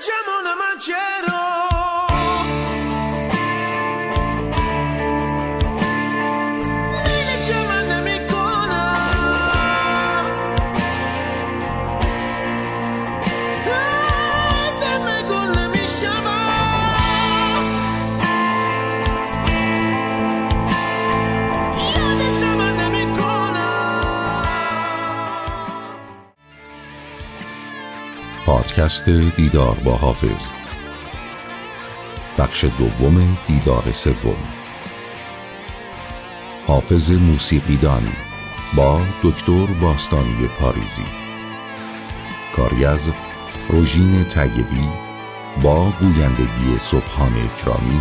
جمال من چرا پادکست دیدار با حافظ. بخش دوم دیدار سوم. حافظ موسیقیدان با دکتر باستانی پاریزی. کاری از روژین طیبی با گویندگی صبحان اکرامی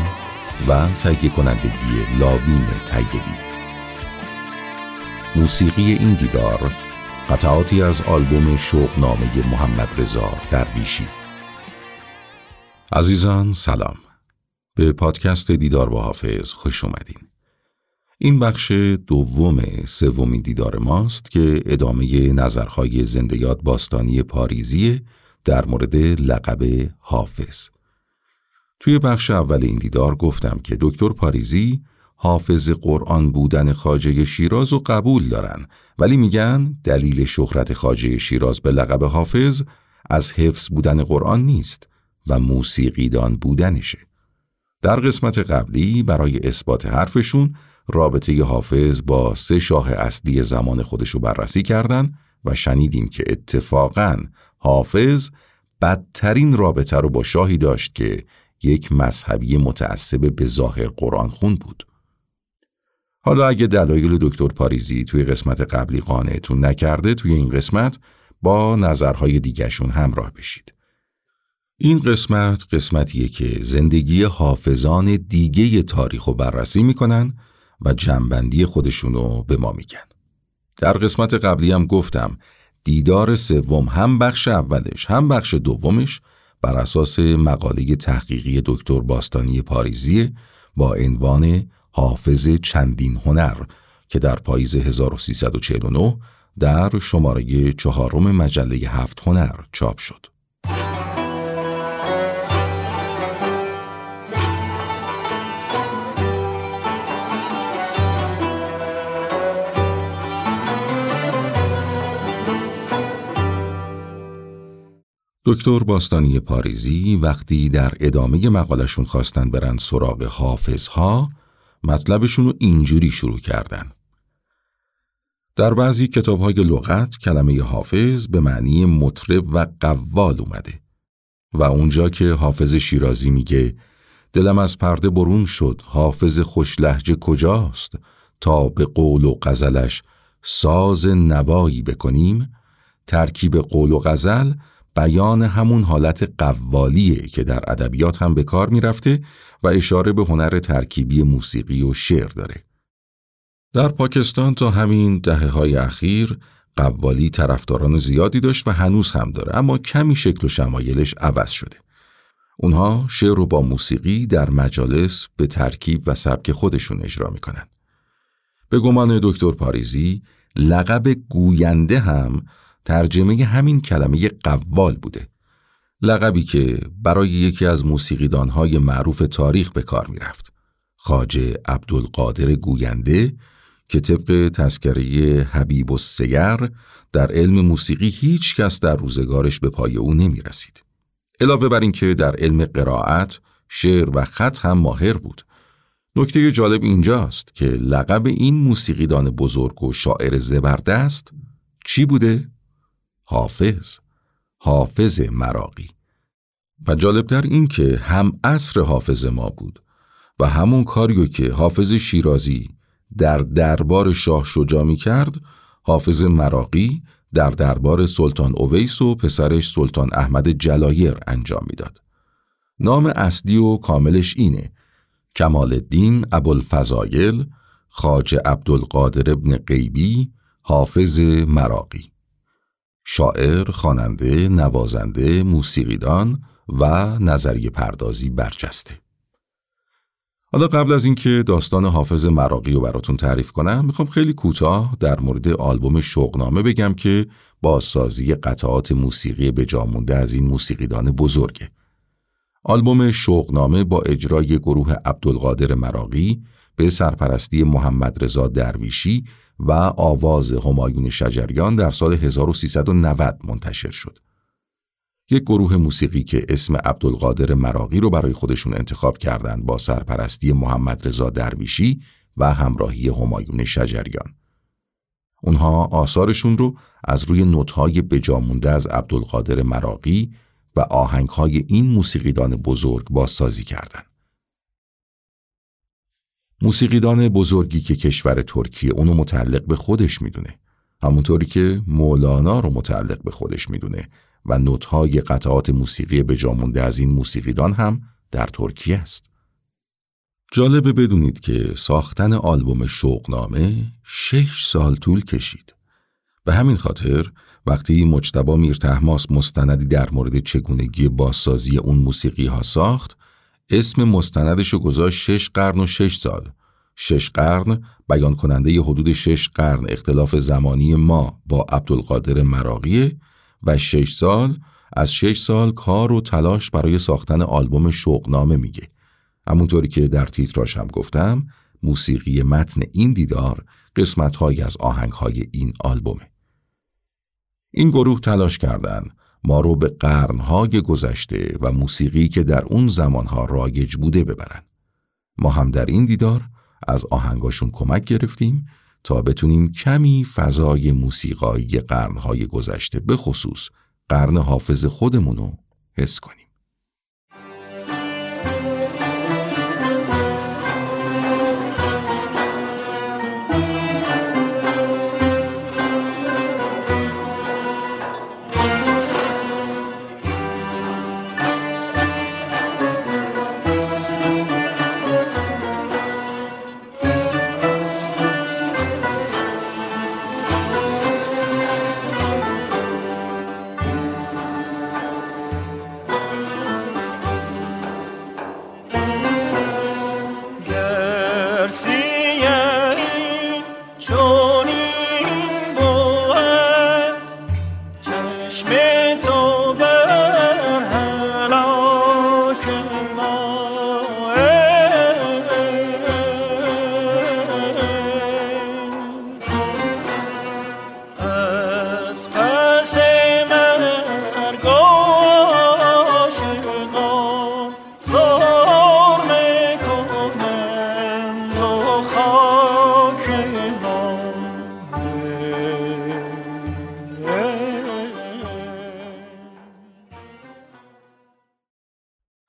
و تهیه کنندگی لاوین طیبی. موسیقی این دیدار قطعاتی از آلبوم شوقنامه محمد رضا درویشی. عزیزان سلام. به پادکست دیدار با حافظ خوش اومدین. این بخش دوم سومین دیدار ماست که ادامه نظرهای زندیات باستانی پاریزی در مورد لقب حافظ. توی بخش اول این دیدار گفتم که دکتر پاریزی حافظ قرآن بودن خاجه شیراز و قبول دارن ولی میگن دلیل شهرت خاجه شیراز به لقب حافظ از حفظ بودن قرآن نیست و موسیقیدان بودنشه. در قسمت قبلی برای اثبات حرفشون رابطه حافظ با سه شاه اصلی زمان خودشو بررسی کردن و شنیدیم که اتفاقاً حافظ بدترین رابطه رو با شاهی داشت که یک مذهبی متعصب به ظاهر قرآن خون بود. حالا اگه دلایل دکتر پاریزی توی قسمت قبلی قانعتون نکرده توی این قسمت با نظرهای دیگشون همراه بشید. این قسمت قسمتیه که زندگی حافظان دیگه تاریخ رو بررسی می‌کنن و جنبندی خودشونو به ما میگن. در قسمت قبلی هم گفتم دیدار سوم هم بخش اولش هم بخش دومش بر اساس مقاله تحقیقی دکتر باستانی پاریزی با عنوان حافظ چندین هنر که در پاییز 1349 در شماره چهارم مجله هفت هنر چاپ شد. دکتر باستانی پاریزی وقتی در ادامه مقالشون خواستن برن سراغ حافظها مطلبشون رو اینجوری شروع کردن. در بعضی کتاب های لغت کلمه حافظ به معنی مطرب و قوال اومده و اونجا که حافظ شیرازی میگه دلم از پرده برون شد حافظ خوش لحجه کجاست تا به قول و غزلش ساز نوایی بکنیم ترکیب قول و غزل بیان همون حالت قوالیه که در ادبیات هم به کار می‌رفته و اشاره به هنر ترکیبی موسیقی و شعر داره. در پاکستان تا همین دهه های اخیر قوالی طرفداران زیادی داشت و هنوز هم داره اما کمی شکل و شمایلش عوض شده. اونها شعر رو با موسیقی در مجالس به ترکیب و سبک خودشون اجرا می‌کنن. به گمان دکتر پاریزی لقب گوینده هم ترجمه همین کلمه قوال بوده. لقبی که برای یکی از موسیقیدانهای معروف تاریخ به کار می‌رفت. خاجه عبدالقادر گوینده که طبق تذکره حبیب و سیر در علم موسیقی هیچ کس در روزگارش به پای او نمی رسید. علاوه بر اینکه در علم قرائت، شعر و خط هم ماهر بود. نکته جالب اینجاست که لقب این موسیقیدان بزرگ و شاعر زبردست چی بوده؟ حافظ حافظ مراقی و جالبتر این که هم عصر حافظ ما بود و همون کاریو که حافظ شیرازی در دربار شاه شجا می کرد حافظ مراقی در دربار سلطان اویس و پسرش سلطان احمد جلایر انجام می‌داد. نام اصلی و کاملش اینه کمال الدین ابوالفضایل خاج عبدالقادر ابن قیبی حافظ مراقی شاعر، خواننده، نوازنده، موسیقیدان و نظریه پردازی برجسته. حالا قبل از اینکه داستان حافظ مراقی رو براتون تعریف کنم می‌خوام خیلی کوتاه در مورد آلبوم شوقنامه بگم که با سازی قطعات موسیقی به جامونده از این موسیقیدان بزرگه آلبوم شوقنامه با اجرای گروه عبدالقادر مراقی به سرپرستی محمد رضا درویشی و آواز همایون شجریان در سال 1390 منتشر شد. یک گروه موسیقی که اسم عبدالقادر مراقی رو برای خودشون انتخاب کردند با سرپرستی محمد رضا درویشی و همراهی همایون شجریان. اونها آثارشون رو از روی نوت‌های بجامونده از عبدالقادر مراقی و آهنگهای این موسیقیدان بزرگ بازسازی کردند. موسیقیدان بزرگی که کشور ترکیه اونو متعلق به خودش می‌دونه همونطوری که مولانا رو متعلق به خودش می‌دونه و نوتهای قطعات موسیقی بجامونده از این موسیقیدان هم در ترکیه است. جالبه بدونید که ساختن آلبوم شوقنامه شش سال طول کشید. به همین خاطر وقتی مجتبا میر تحماس مستندی در مورد چگونگی بازسازی اون موسیقی ها ساخت اسم مستندش رو گذاشت شش قرن و شش سال. شش قرن بیان کننده حدود شش قرن اختلاف زمانی ما با عبدالقادر مراقیه و شش سال از شش سال کار و تلاش برای ساختن آلبوم شوقنامه میگه. همونطوری که در تیتراش هم گفتم موسیقی متن این دیدار قسمت از آهنگ های این آلبومه. این گروه تلاش کردند ما رو به قرنهای گذشته و موسیقی که در اون زمانها رایج بوده ببرن. ما هم در این دیدار از آهنگاشون کمک گرفتیم تا بتونیم کمی فضای موسیقایی قرنهای گذشته به خصوص قرن حافظ خودمونو حس کنیم.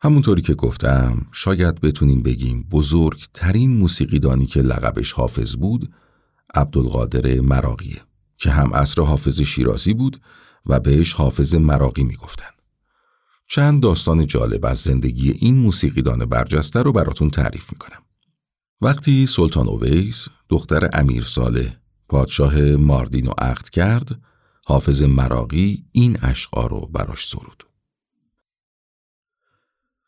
همونطوری که گفتم شاید بتونیم بگیم بزرگترین موسیقیدانی که لقبش حافظ بود عبدالقادر مراقیه که هم اصر حافظ شیرازی بود و بهش حافظ مراقی می‌گفتن. چند داستان جالب از زندگی این موسیقیدان برجسته رو براتون تعریف می‌کنم. وقتی سلطان اویس دختر امیر صالح پادشاه ماردین رو عقد کرد حافظ مراقی این اشعار رو براش سرود.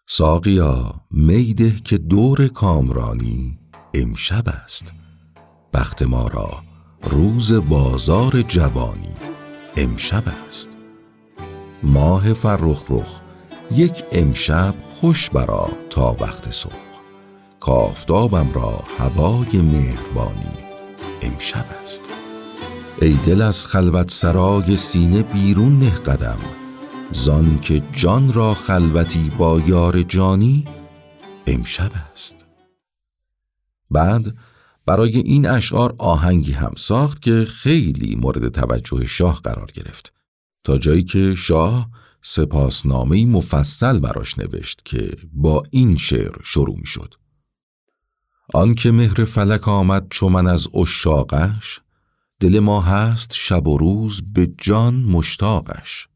ساقیا میده که دور کامرانی امشب است. بخت ما را روز بازار جوانی امشب است. ماه فرخ رخ یک امشب خوش برا تا وقت صبح. کافتابم را هوای مهربانی امشب است. ای دل از خلوت سرای سینه بیرون نه قدم زان که جان را خلوتی با یار جانی امشب است. بعد برای این اشعار آهنگی هم ساخت که خیلی مورد توجه شاه قرار گرفت. تا جایی که شاه سپاسنامه مفصل براش نوشت که با این شعر شروع می شد آنکه مهر فلک آمد چو من از اشاقش دل ما هست شب و روز به جان مشتاقش.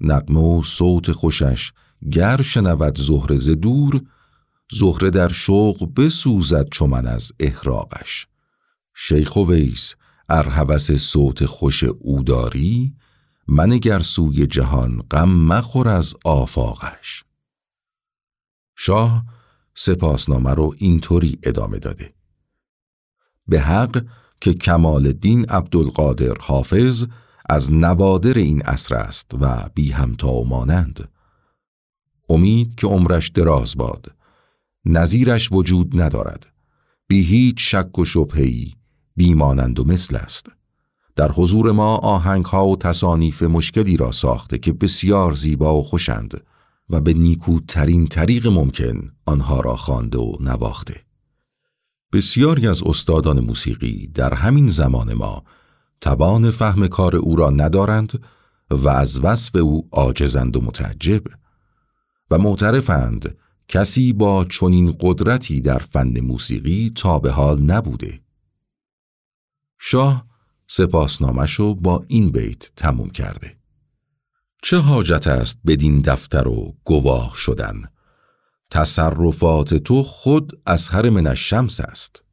نقمه و صوت خوشش گر شنود زهره ز دور زهره در شوق بسوزد چو من از احراقش. شیخ ویس ار صوت خوش او داری؟ من گر سوی جهان غم مخور از آفاقش. شاه سپاسنامه رو اینطوری ادامه داده. به حق که کمال الدین عبدالقادر حافظ از نوادر این عصر است و بی همتا و مانند امید که عمرش دراز باد. نظیرش وجود ندارد. بی هیچ شک و شبهی بیمانند و مثل است. در حضور ما آهنگ ها و تصانیف مشکلی را ساخته که بسیار زیبا و خوشند و به نیکوترین طریق ممکن آنها را خوانده و نواخته. بسیاری از استادان موسیقی در همین زمان ما توان فهم کار او را ندارند و از وصف او عاجزند و متعجب. و معترفند کسی با چنین قدرتی در فن موسیقی تا به حال نبوده. شاه سپاسنامش رو با این بیت تموم کرده. چه حاجت است بدین دفتر و گواه شدن؟ تصرفات تو خود از هر من الشمس است.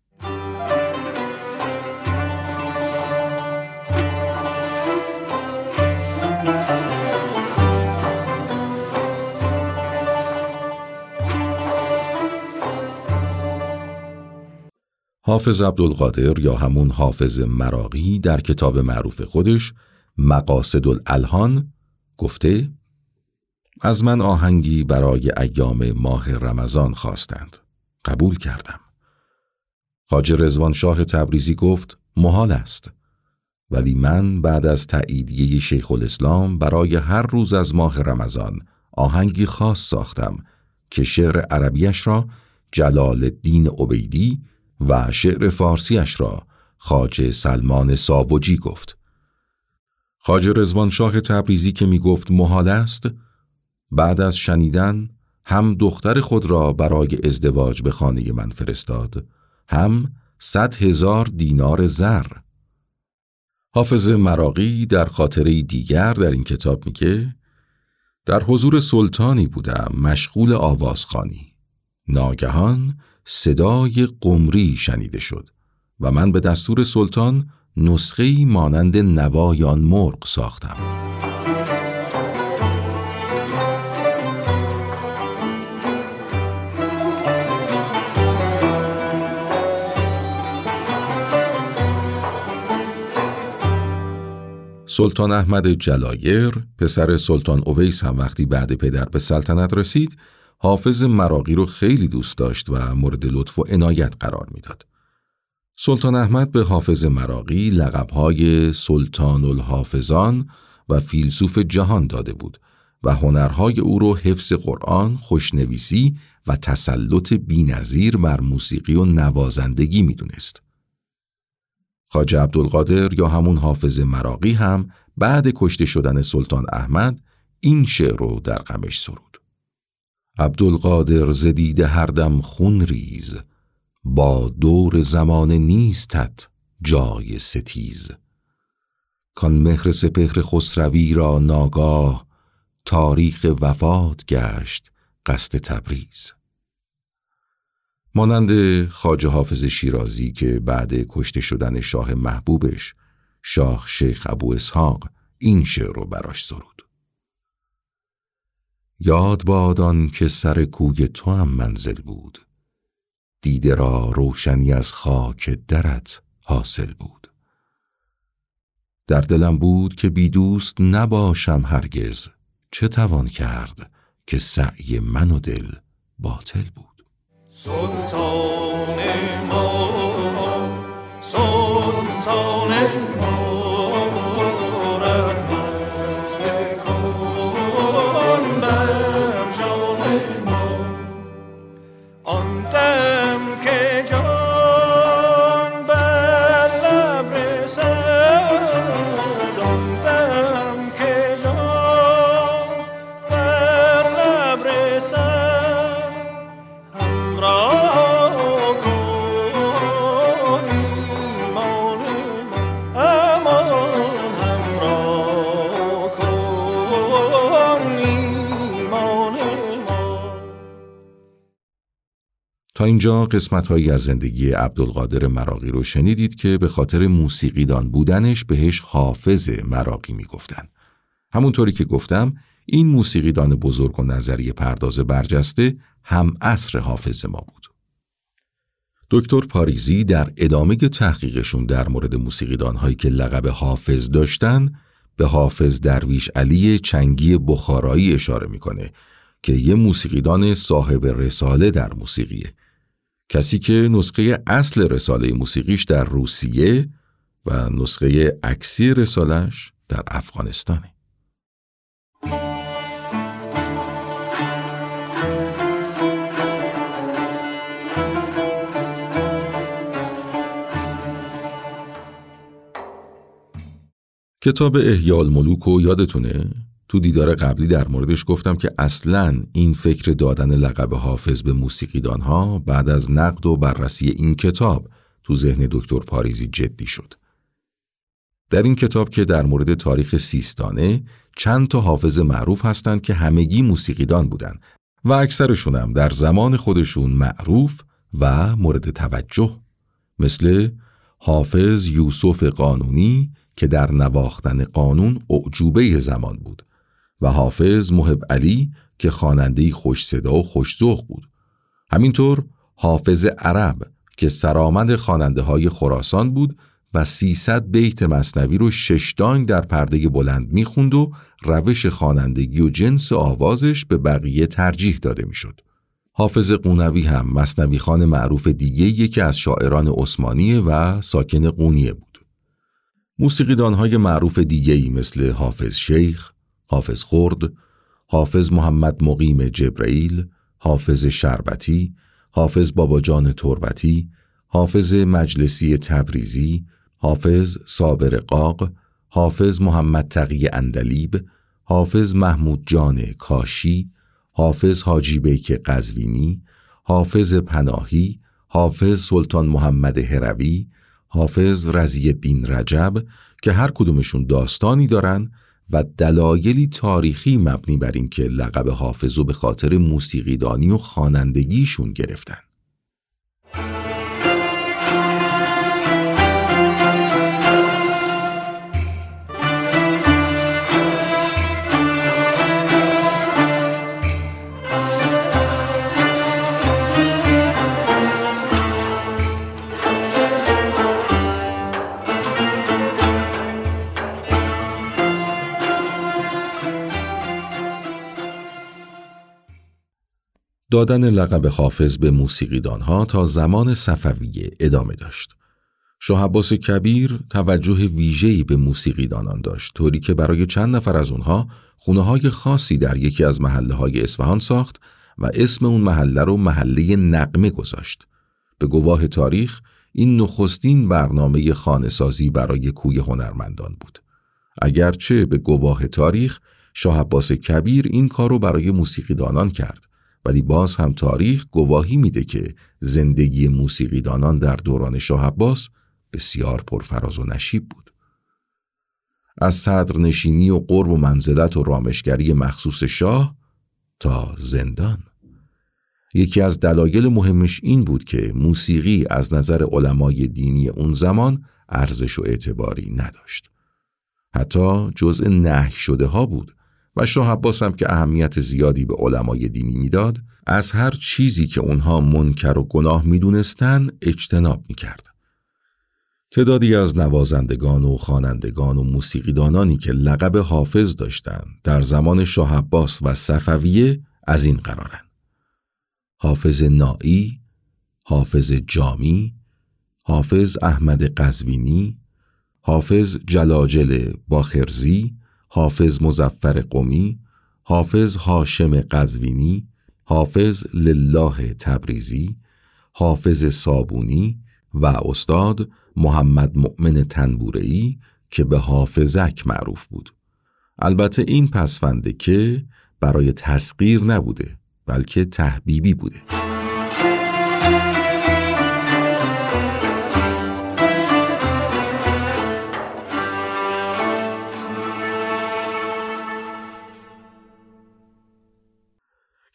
حافظ عبدالقادر یا همون حافظ مراقی در کتاب معروف خودش مقاصد الالهان گفته از من آهنگی برای ایام ماه رمضان خواستند. قبول کردم. خاجه رزوان شاه تبریزی گفت محال است. ولی من بعد از تاییدیه شیخ الاسلام برای هر روز از ماه رمضان آهنگی خاص ساختم که شعر عربیش را جلال الدین عبیدی و شعر فارسیش را خاجه سلمان ساوجی گفت. خاجه رزوان شاه تبریزی که می گفت محال است بعد از شنیدن هم دختر خود را برای ازدواج به خانه من فرستاد هم صد هزار دینار زر حافظ مراقی در خاطره دیگر در این کتاب میگه در حضور سلطانی بودم مشغول آوازخانی ناگهان صدای قمری شنیده شد و من به دستور سلطان نسخه مانند نوایان مرغ ساختم. سلطان احمد جلایر پسر سلطان اویس هم وقتی بعد پدر به سلطنت رسید حافظ مراقی رو خیلی دوست داشت و مورد لطف و عنایت قرار می‌داد. سلطان احمد به حافظ مراقی لقبهای سلطان الحافظان و فیلسوف جهان داده بود و هنرهای او رو حفظ قرآن، خوشنویسی و تسلط بینظیر بر موسیقی و نوازندگی می‌دونست. خاجه عبدالقادر یا همون حافظ مراقی هم بعد کشته شدن سلطان احمد این شعر رو در غمش سرود. عبدالقادر زدید هر دم خون ریز با دور زمان نیستت جای ستیز. کان مهر سپهر خسروی را ناگاه تاریخ وفات گشت قصد تبریز. مانند خاج حافظ شیرازی که بعد کشته شدن شاه محبوبش شاه شیخ ابو اسحاق این شعر رو براش سرود. یاد بادان که سر کوی تو هم منزل بود. دیده را روشنی از خاک درت حاصل بود. در دلم بود که بی دوست نباشم هرگز. چه توان کرد که سعی من و دل باطل بود؟ سلطان ما سلطان تا اینجا قسمت هایی از زندگی عبدالقادر مراقی رو شنیدید که به خاطر موسیقیدان بودنش بهش حافظ مراقی می‌گفتن. همونطوری که گفتم این موسیقیدان بزرگ و نظریه پرداز برجسته هم اصر حافظ ما بود. دکتر پاریزی در ادامه تحقیقشون در مورد موسیقیدان هایی که لقب حافظ داشتن به حافظ درویش علی چنگی بخارایی اشاره می‌کنه که یه موسیقیدان صاحب رساله در موسیقیه کسی که نسخه اصل رساله موسیقیش در روسیه و نسخه عکسی رسالش در افغانستانه کتاب احیال ملوک و یادتونه؟ تو دیدار قبلی در موردش گفتم که اصلا این فکر دادن لقب حافظ به موسیقیدان ها بعد از نقد و بررسی این کتاب تو ذهن دکتر پاریزی جدی شد. در این کتاب که در مورد تاریخ سیستانه چند تا حافظ معروف هستند که همگی موسیقیدان بودند و اکثرشون هم در زمان خودشون معروف و مورد توجه مثل حافظ یوسف قانونی که در نواختن قانون اعجوبه زمان بود و حافظ محب علی که خواننده خوش صدا و خوشذوق بود همینطور حافظ عرب که سرآمد خواننده های خراسان بود و 300 بیت مصنوی رو ششدانگ در پرده بلند می‌خوند و روش خوانندگی و جنس آوازش به بقیه ترجیح داده می‌شد. حافظ قونوی هم مصنوی خان معروف دیگه یکی از شاعران عثمانیه و ساکن قونیه بود. موسیقیدانهای معروف دیگهی مثل حافظ شیخ، حافظ خرد، حافظ محمد مقیم جبرئیل، حافظ شربتی، حافظ باباجان تربتی، حافظ مجلسی تبریزی، حافظ صابر قاق، حافظ محمد تقی اندلیب، حافظ محمود جان کاشی، حافظ حاجی بیک قزوینی، حافظ پناهی، حافظ سلطان محمد هروی، حافظ رزی الدین رجب که هر کدومشون داستانی دارن و دلایلی تاریخی مبنی بر اینکه لقب حافظ به خاطر موسیقیدانی و خوانندگیشون گرفتن. دادن لقب حافظ به موسیقیدانها تا زمان صفویه ادامه داشت. شاه عباس کبیر توجه ویژه‌ای به موسیقیدانان داشت طوری که برای چند نفر از اونها خونه های خاصی در یکی از محله های اصفهان ساخت و اسم اون محله رو محله نقمه گذاشت. به گواه تاریخ این نخستین برنامه خانه‌سازی برای کوی هنرمندان بود. اگرچه به گواه تاریخ شاه عباس کبیر این کار رو برای موسیقیدانان کرد ولی باز هم تاریخ گواهی میده که زندگی موسیقیدانان در دوران شاه عباس بسیار پرفراز و نشیب بود. از صدرنشینی و قرب و منزلت و رامشگری مخصوص شاه تا زندان. یکی از دلایل مهمش این بود که موسیقی از نظر علمای دینی اون زمان ارزش و اعتباری نداشت. حتی جزء نه شده ها بود و شاه عباس هم که اهمیت زیادی به علمای دینی می‌داد از هر چیزی که اونها منکر و گناه می‌دونستن اجتناب می‌کرد. تعدادی از نوازندگان و خوانندگان و موسیقیدانانی که لقب حافظ داشتند در زمان شاه عباس و صفویه از این قرارن. حافظ نائی، حافظ جامی، حافظ احمد قزوینی، حافظ جلاجل باخرزی، حافظ مزفر قمی، حافظ هاشم قزوینی، حافظ لله تبریزی، حافظ صابونی و استاد محمد مؤمن تنبورهی که به حافظک معروف بود. البته این پسفنده که برای تسقیر نبوده بلکه تحبیبی بوده.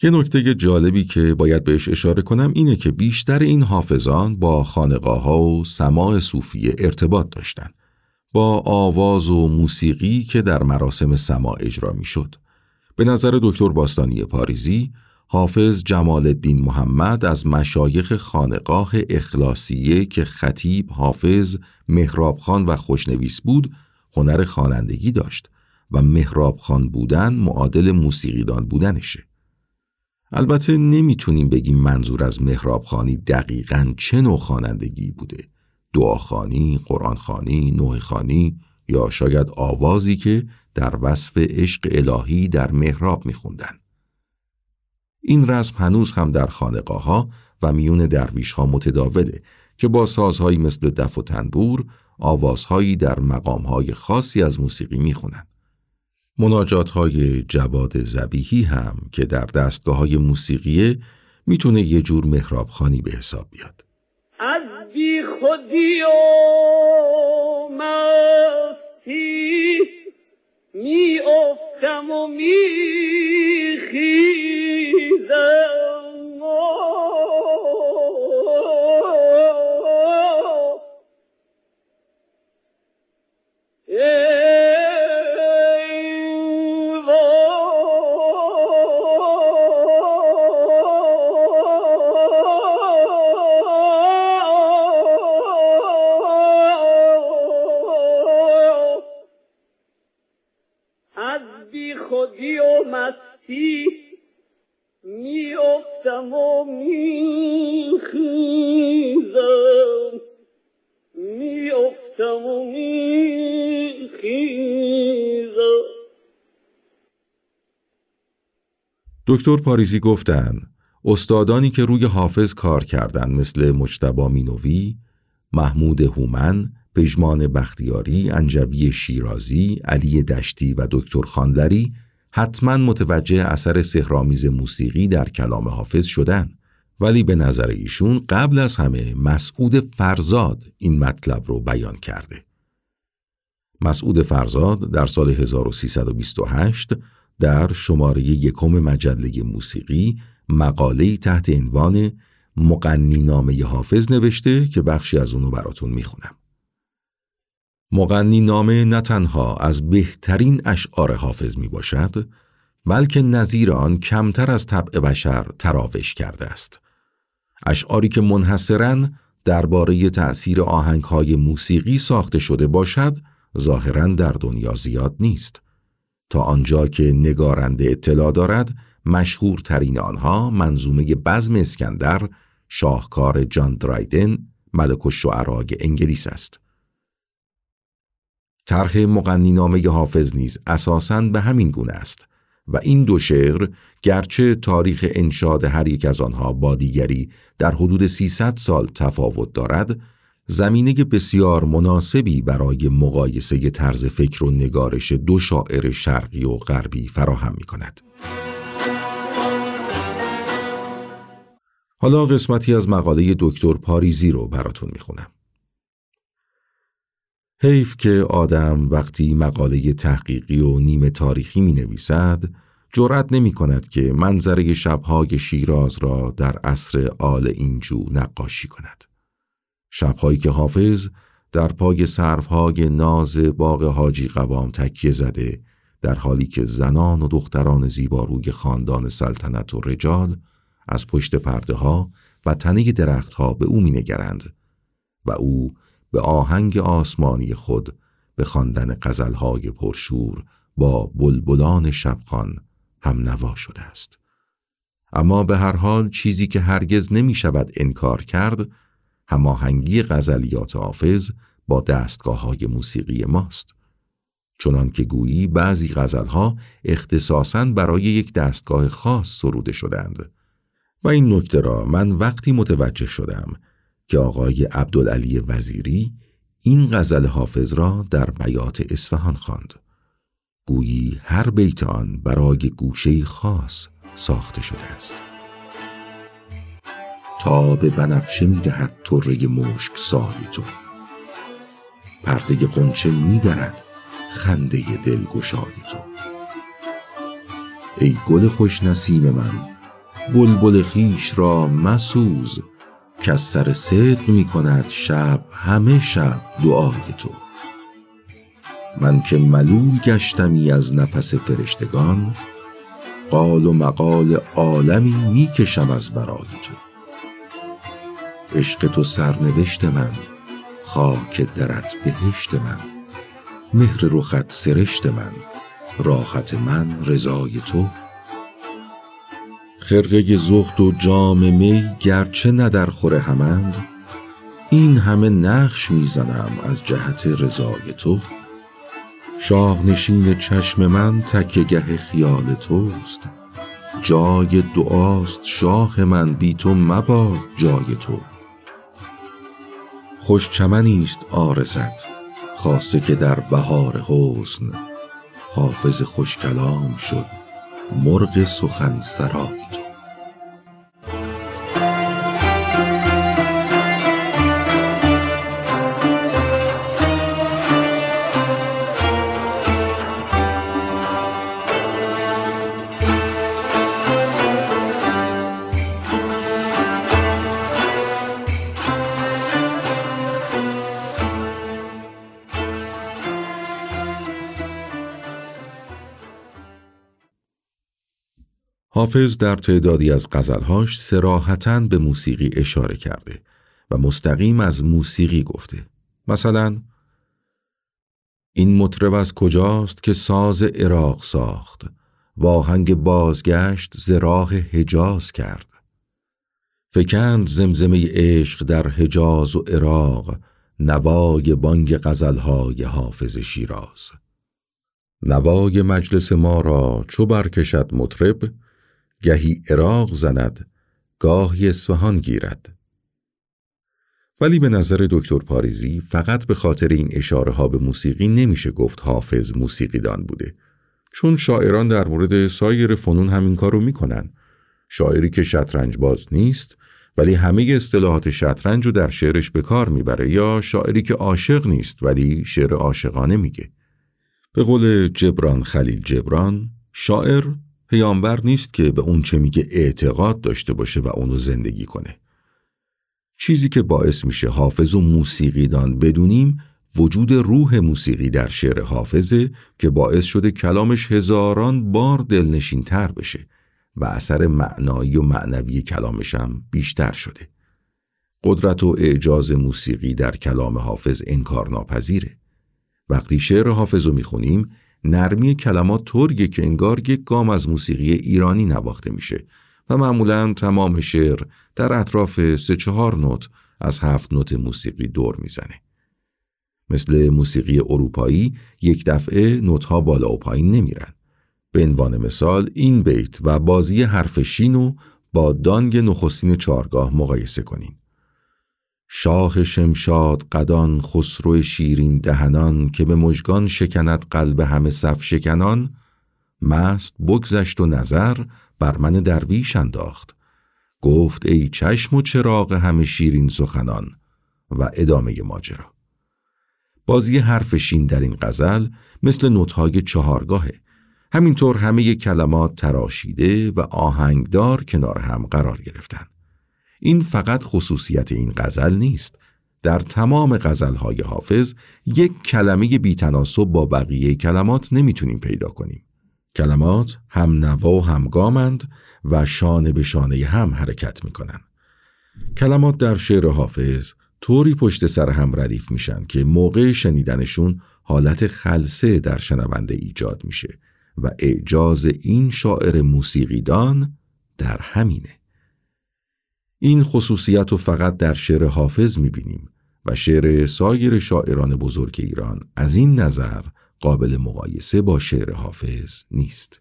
یه نکته جالبی که باید بهش اشاره کنم اینه که بیشتر این حافظان با خانقاه ها و سماع صوفیه ارتباط داشتن با آواز و موسیقی که در مراسم سماع اجرا می شد. به نظر دکتر باستانی پاریزی حافظ جمال الدین محمد از مشایخ خانقاه اخلاصیه که خطیب حافظ مهراب خان و خوشنویس بود هنر خوانندگی داشت و مهراب خان بودن معادل موسیقیدان بودنشه. البته نمی‌تونیم بگیم منظور از مهرابخانی دقیقا چه نوع خوانندگی بوده دعاخانی، قرآنخانی، نوع خانی یا شاید آوازی که در وصف عشق الهی در محراب میخوندن. این رسم هنوز هم در خانقاه و میون درویش ها متداوله که با سازهایی مثل دف و تنبور آوازهایی در مقامهای خاصی از موسیقی می‌خونن. مناجات های جواد زبیهی هم که در دستگاه های موسیقیه می‌تونه یه جور محراب خانی به حساب بیاد. از بی خودی و مستی می افتم و می دکتر پاریزی گفتن استادانی که روی حافظ کار کردند مثل مجتبا مینوی، محمود هومن، پژمان بختیاری، انجوی شیرازی، علی دشتی و دکتر خاندری حتما متوجه اثر سهرامیز موسیقی در کلام حافظ شدن ولی به نظر ایشون قبل از همه مسعود فرزاد این مطلب رو بیان کرده. مسعود فرزاد در سال 1328 در شماره یکم مجله موسیقی مقاله تحت عنوان مقنی نامه حافظ نوشته که بخشی از اونو براتون می‌خونم. مقنی نامه نه تنها از بهترین اشعار حافظ می باشد بلکه نظیر آن کمتر از طبع بشر تراوش کرده است. اشعاری که منحصرا درباره تأثیر آهنگهای موسیقی ساخته شده باشد ظاهرا در دنیا زیاد نیست. تا آنجا که نگارنده اطلاع دارد مشهورترین آنها منظومه بزم اسکندر شاهکار جان درایدن ملک الشعرای انگلیس است. طرح مغنینامه حافظ نیز اساساً به همین گونه است و این دو شعر گرچه تاریخ انشاد هر یک از آنها با دیگری در حدود 300 سال تفاوت دارد زمینه بسیار مناسبی برای مقایسه طرز فکر و نگارش دو شاعر شرقی و غربی فراهم می کند. حالا قسمتی از مقاله دکتر پاریزی رو براتون می‌خونم. حیف که آدم وقتی مقاله تحقیقی و نیمه تاریخی می نویسد جرأت نمی کند که منظره شبهای شیراز را در عصر آل اینجو نقاشی کند. شبهایی که حافظ در پای صرفهای ناز باغ حاجی قوام تکیه زده در حالی که زنان و دختران زیباروی خاندان سلطنت و رجال از پشت پرده ها و تنه درختها به او مینگرند و او به آهنگ آسمانی خود به خواندن غزلهای پرشور با بلبلان شبخان هم نوا شده است. اما به هر حال چیزی که هرگز نمی شود انکار کرد هماهنگی غزلیات حافظ با دستگاه های موسیقی ماست. چنان که گویی بعضی غزلها اختصاصاً برای یک دستگاه خاص سروده شدند. و این نکته را من وقتی متوجه شدم که آقای عبدالعلی وزیری این غزل حافظ را در بیات اصفهان خواند. گویی هر بیت آن برای گوشه خاص ساخته شده است. تا به بنفشه می دهد طره مشک سای تو پرده قنچه می درد خنده دلگشای تو ای گل خوش نسیم من بلبل خیش را مسوز که از سر صدق می کند شب همه شب دعای تو. من که ملول گشتمی از نفس فرشتگان قال و مقال عالمی می کشم از برای تو. عشق تو سرنوشت من خاک درت بهشت من مهر رخت سرشت من راحت من رضای تو. خرقه زهد و جام می گرچه نه در همند این همه نقش می‌زنم از جهت رضای تو. شاه نشین چشم من تکیگه خیال توست جای دعاست شاه من بی تو مباد جای تو. خوش چمنی است آرزت خاصه که در بهار حسن حافظ خوش کلام شد مرغ سخن سرای حافظ در تعدادی از غزلهاش سراحتا به موسیقی اشاره کرده و مستقیم از موسیقی گفته. مثلا این مطرب از کجاست که ساز عراق ساخت و آهنگ بازگشت زراح حجاز کرد فکند زمزمه عشق در حجاز و عراق نوای بانگ غزلهای حافظ شیراز نوای مجلس ما را چو برکشد مطرب گهی عراق زند گاهی اصفهان گیرد. ولی به نظر دکتر پاریزی فقط به خاطر این اشاره ها به موسیقی نمیشه گفت حافظ موسیقیدان بوده. چون شاعران در مورد سایر فنون همین کارو می‌کنن. شاعری که شطرنج باز نیست ولی همه اصطلاحات شطرنج رو در شعرش به کار می‌بره یا شاعری که عاشق نیست ولی شعر عاشقانه میگه. به قول جبران خلیل جبران شاعر پیامبر نیست که به اون چه میگه اعتقاد داشته باشه و اونو زندگی کنه. چیزی که باعث میشه حافظ و موسیقیدان بدونیم وجود روح موسیقی در شعر حافظه که باعث شده کلامش هزاران بار دلنشین تر بشه و اثر معنایی و معنوی کلامش هم بیشتر شده. قدرت و اعجاز موسیقی در کلام حافظ انکار ناپذیره. وقتی شعر حافظ رو می‌خونیم نرمی کلمات طوریه که انگار یک گام از موسیقی ایرانی نواخته میشه و معمولا تمام شعر در اطراف سه چهار نوت از هفت نوت موسیقی دور می‌زنه. مثل موسیقی اروپایی یک دفعه نوتها بالا و پایین نمیرن. به عنوان مثال این بیت و بازی حرف شینو با دانگ نخستین چارگاه مقایسه کنین. شاه شمشاد قدان خسرو شیرین دهنان که به مژگان شکند قلب همه صف شکنان مست بگذشت و نظر بر من درویش انداخت. گفت ای چشم و چراغ همه شیرین سخنان و ادامه ماجرا. بازی حرف شین در این غزل مثل نوتهای چهارگاهه. همینطور همه کلمات تراشیده و آهنگدار کنار هم قرار گرفتن. این فقط خصوصیت این غزل نیست. در تمام غزلهای حافظ یک کلمه بیتناسب با بقیه کلمات نمی‌تونیم پیدا کنیم. کلمات هم نوا و همگامند و شانه به شانه هم حرکت می‌کنن. کلمات در شعر حافظ طوری پشت سر هم ردیف میشن که موقع شنیدنشون حالت خلصه در شنونده ایجاد میشه و اعجاز این شاعر موسیقیدان در همینه. این خصوصیت رو فقط در شعر حافظ می‌بینیم و شعر سایر شاعران بزرگ ایران از این نظر قابل مقایسه با شعر حافظ نیست.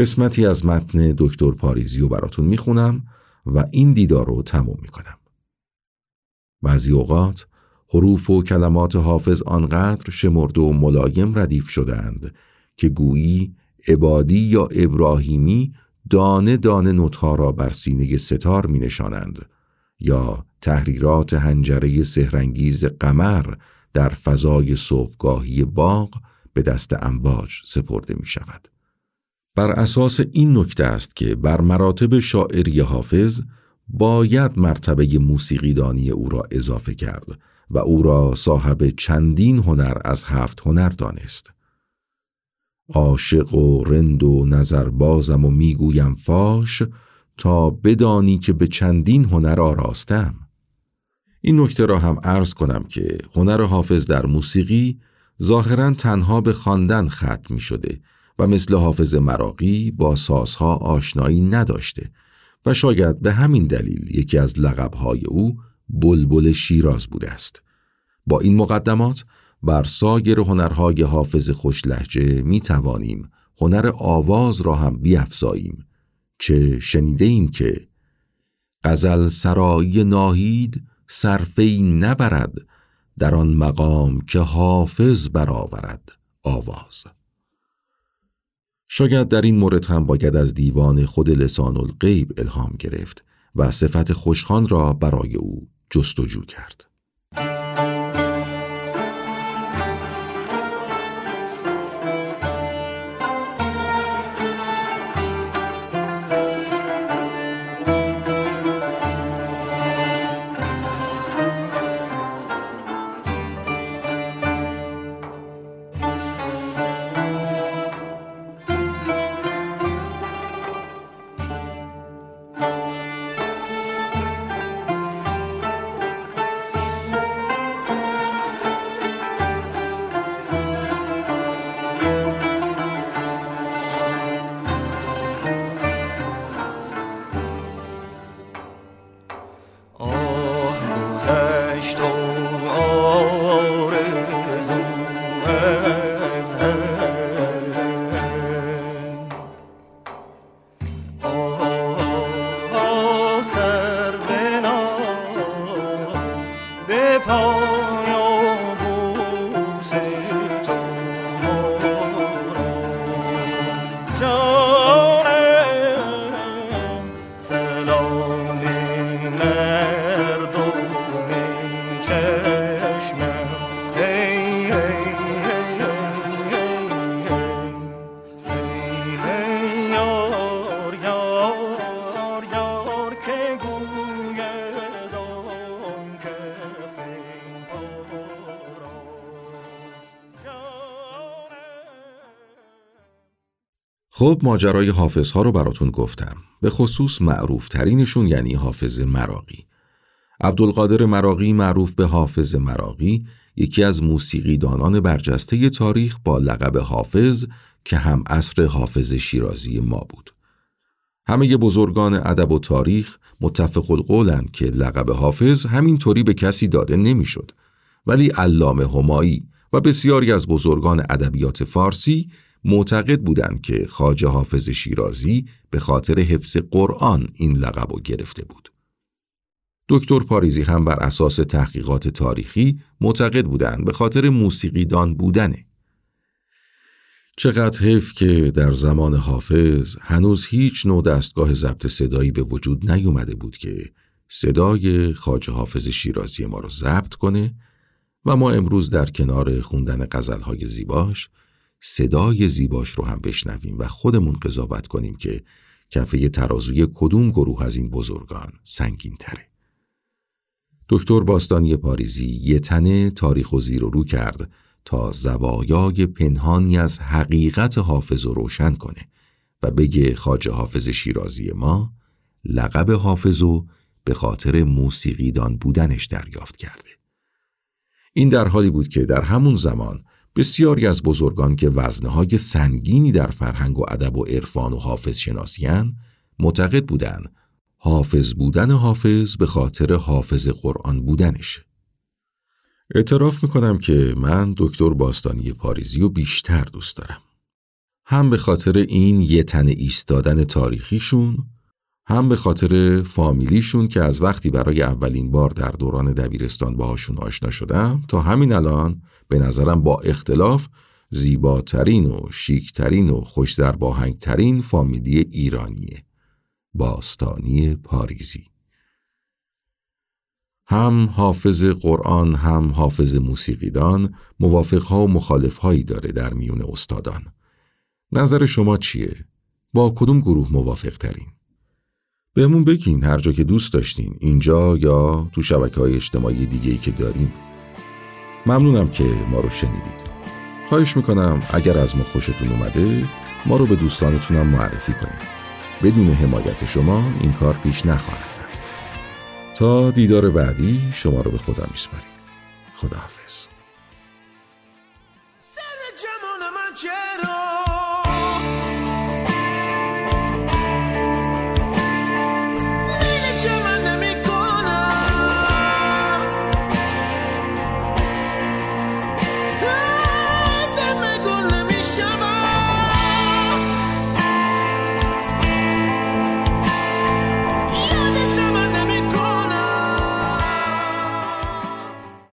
قسمتی از متن دکتر پاریزی رو براتون می‌خونم و این دیدار رو تموم می‌کنم. بعضی اوقات حروف و کلمات حافظ آنقدر شمرده و ملایم ردیف شدند که گویی عبادی یا ابراهیمی دانه دانه نوتها را بر سینه ستار می نشانند یا تحریرات هنجره سهرنگیز قمر در فضای صبحگاهی باغ به دست امواج سپرده می شود. بر اساس این نکته است که بر مراتب شاعری حافظ باید مرتبه موسیقیدانی او را اضافه کرد و او را صاحب چندین هنر از هفت هنر دانست. عاشق و رند و نظربازم و می‌گویم فاش تا بدانی که به چندین هنر آراستم. این نکته را هم عرض کنم که هنر حافظ در موسیقی ظاهرا تنها به خواندن ختم می شده و مثل حافظ مراقی با سازها آشنایی نداشته و شاید به همین دلیل یکی از لقبهای او بلبل شیراز بوده است. با این مقدمات بر سایر هنرهای حافظ خوش لحجه می توانیم هنر آواز را هم بیافزاییم چه شنیده ایم که غزل سرایی ناهید صرفه نبرد در آن مقام که حافظ برآورد آواز شاید در این مورد هم باید از دیوان خود لسان الغیب الهام گرفت و صفت خوشخان را برای او جستجو کرد. خب ماجرای حافظ ها رو براتون گفتم. به خصوص معروف ترینشون یعنی حافظ مراقی. عبدالقادر مراقی معروف به حافظ مراقی یکی از موسیقی دانان برجسته تاریخ با لقب حافظ که هم اصر حافظ شیرازی ما بود. همه بزرگان ادب و تاریخ متفق القولند که لقب حافظ همینطوری به کسی داده نمی‌شد. ولی علامه همایی و بسیاری از بزرگان ادبیات فارسی معتقد بودند که خاجه حافظ شیرازی به خاطر حفظ قرآن این لقب رو گرفته بود. دکتر پاریزی هم بر اساس تحقیقات تاریخی معتقد بودند به خاطر موسیقیدان بودنه. چقدر حیف که در زمان حافظ هنوز هیچ نوع دستگاه ضبط صدایی به وجود نیومده بود که صدای خاجه حافظ شیرازی ما رو ضبط کنه و ما امروز در کنار خوندن غزلهای زیباش صدای زیباش رو هم بشنویم و خودمون قضاوت کنیم که کفه ترازوی کدوم گروه از این بزرگان سنگین تره. دکتر باستانی پاریزی یه تنه تاریخ و زیر و رو کرد تا زوایای پنهانی از حقیقت حافظ رو روشن کنه و بگه خاج حافظ شیرازی ما لقب حافظ رو به خاطر موسیقیدان بودنش دریافت کرده. این در حالی بود که در همون زمان بسیاری از بزرگان که وزنهای سنگینی در فرهنگ و ادب و عرفان و حافظ شناسیان معتقد بودند حافظ بودن حافظ به خاطر حافظ قرآن بودنش. اعتراف می‌کنم که من دکتر باستانی پاریزی و بیشتر دوست دارم. هم به خاطر این یه تن ایستادن تاریخیشون هم به خاطر فامیلیشون که از وقتی برای اولین بار در دوران دبیرستان باهاشون آشنا شدم تا همین الان به نظرم با اختلاف زیباترین و شیکترین و خوش ترین فامیلی ایرانیه باستانی پاریزی هم حافظ قرآن هم حافظ موسیقیدان موافقها و مخالفهایی داره در میون استادان نظر شما چیه؟ با کدوم گروه موافق ترین؟ بهمون بگین هر جا که دوست داشتین اینجا یا تو شبکه های اجتماعی دیگه که داریم ممنونم که ما رو شنیدید. خواهش می‌کنم اگر از ما خوشتون اومده ما رو به دوستانتونم معرفی کنید. بدون حمایت شما این کار پیش نخواهد رفت. تا دیدار بعدی شما رو به خدا میسپاریم. خداحافظ.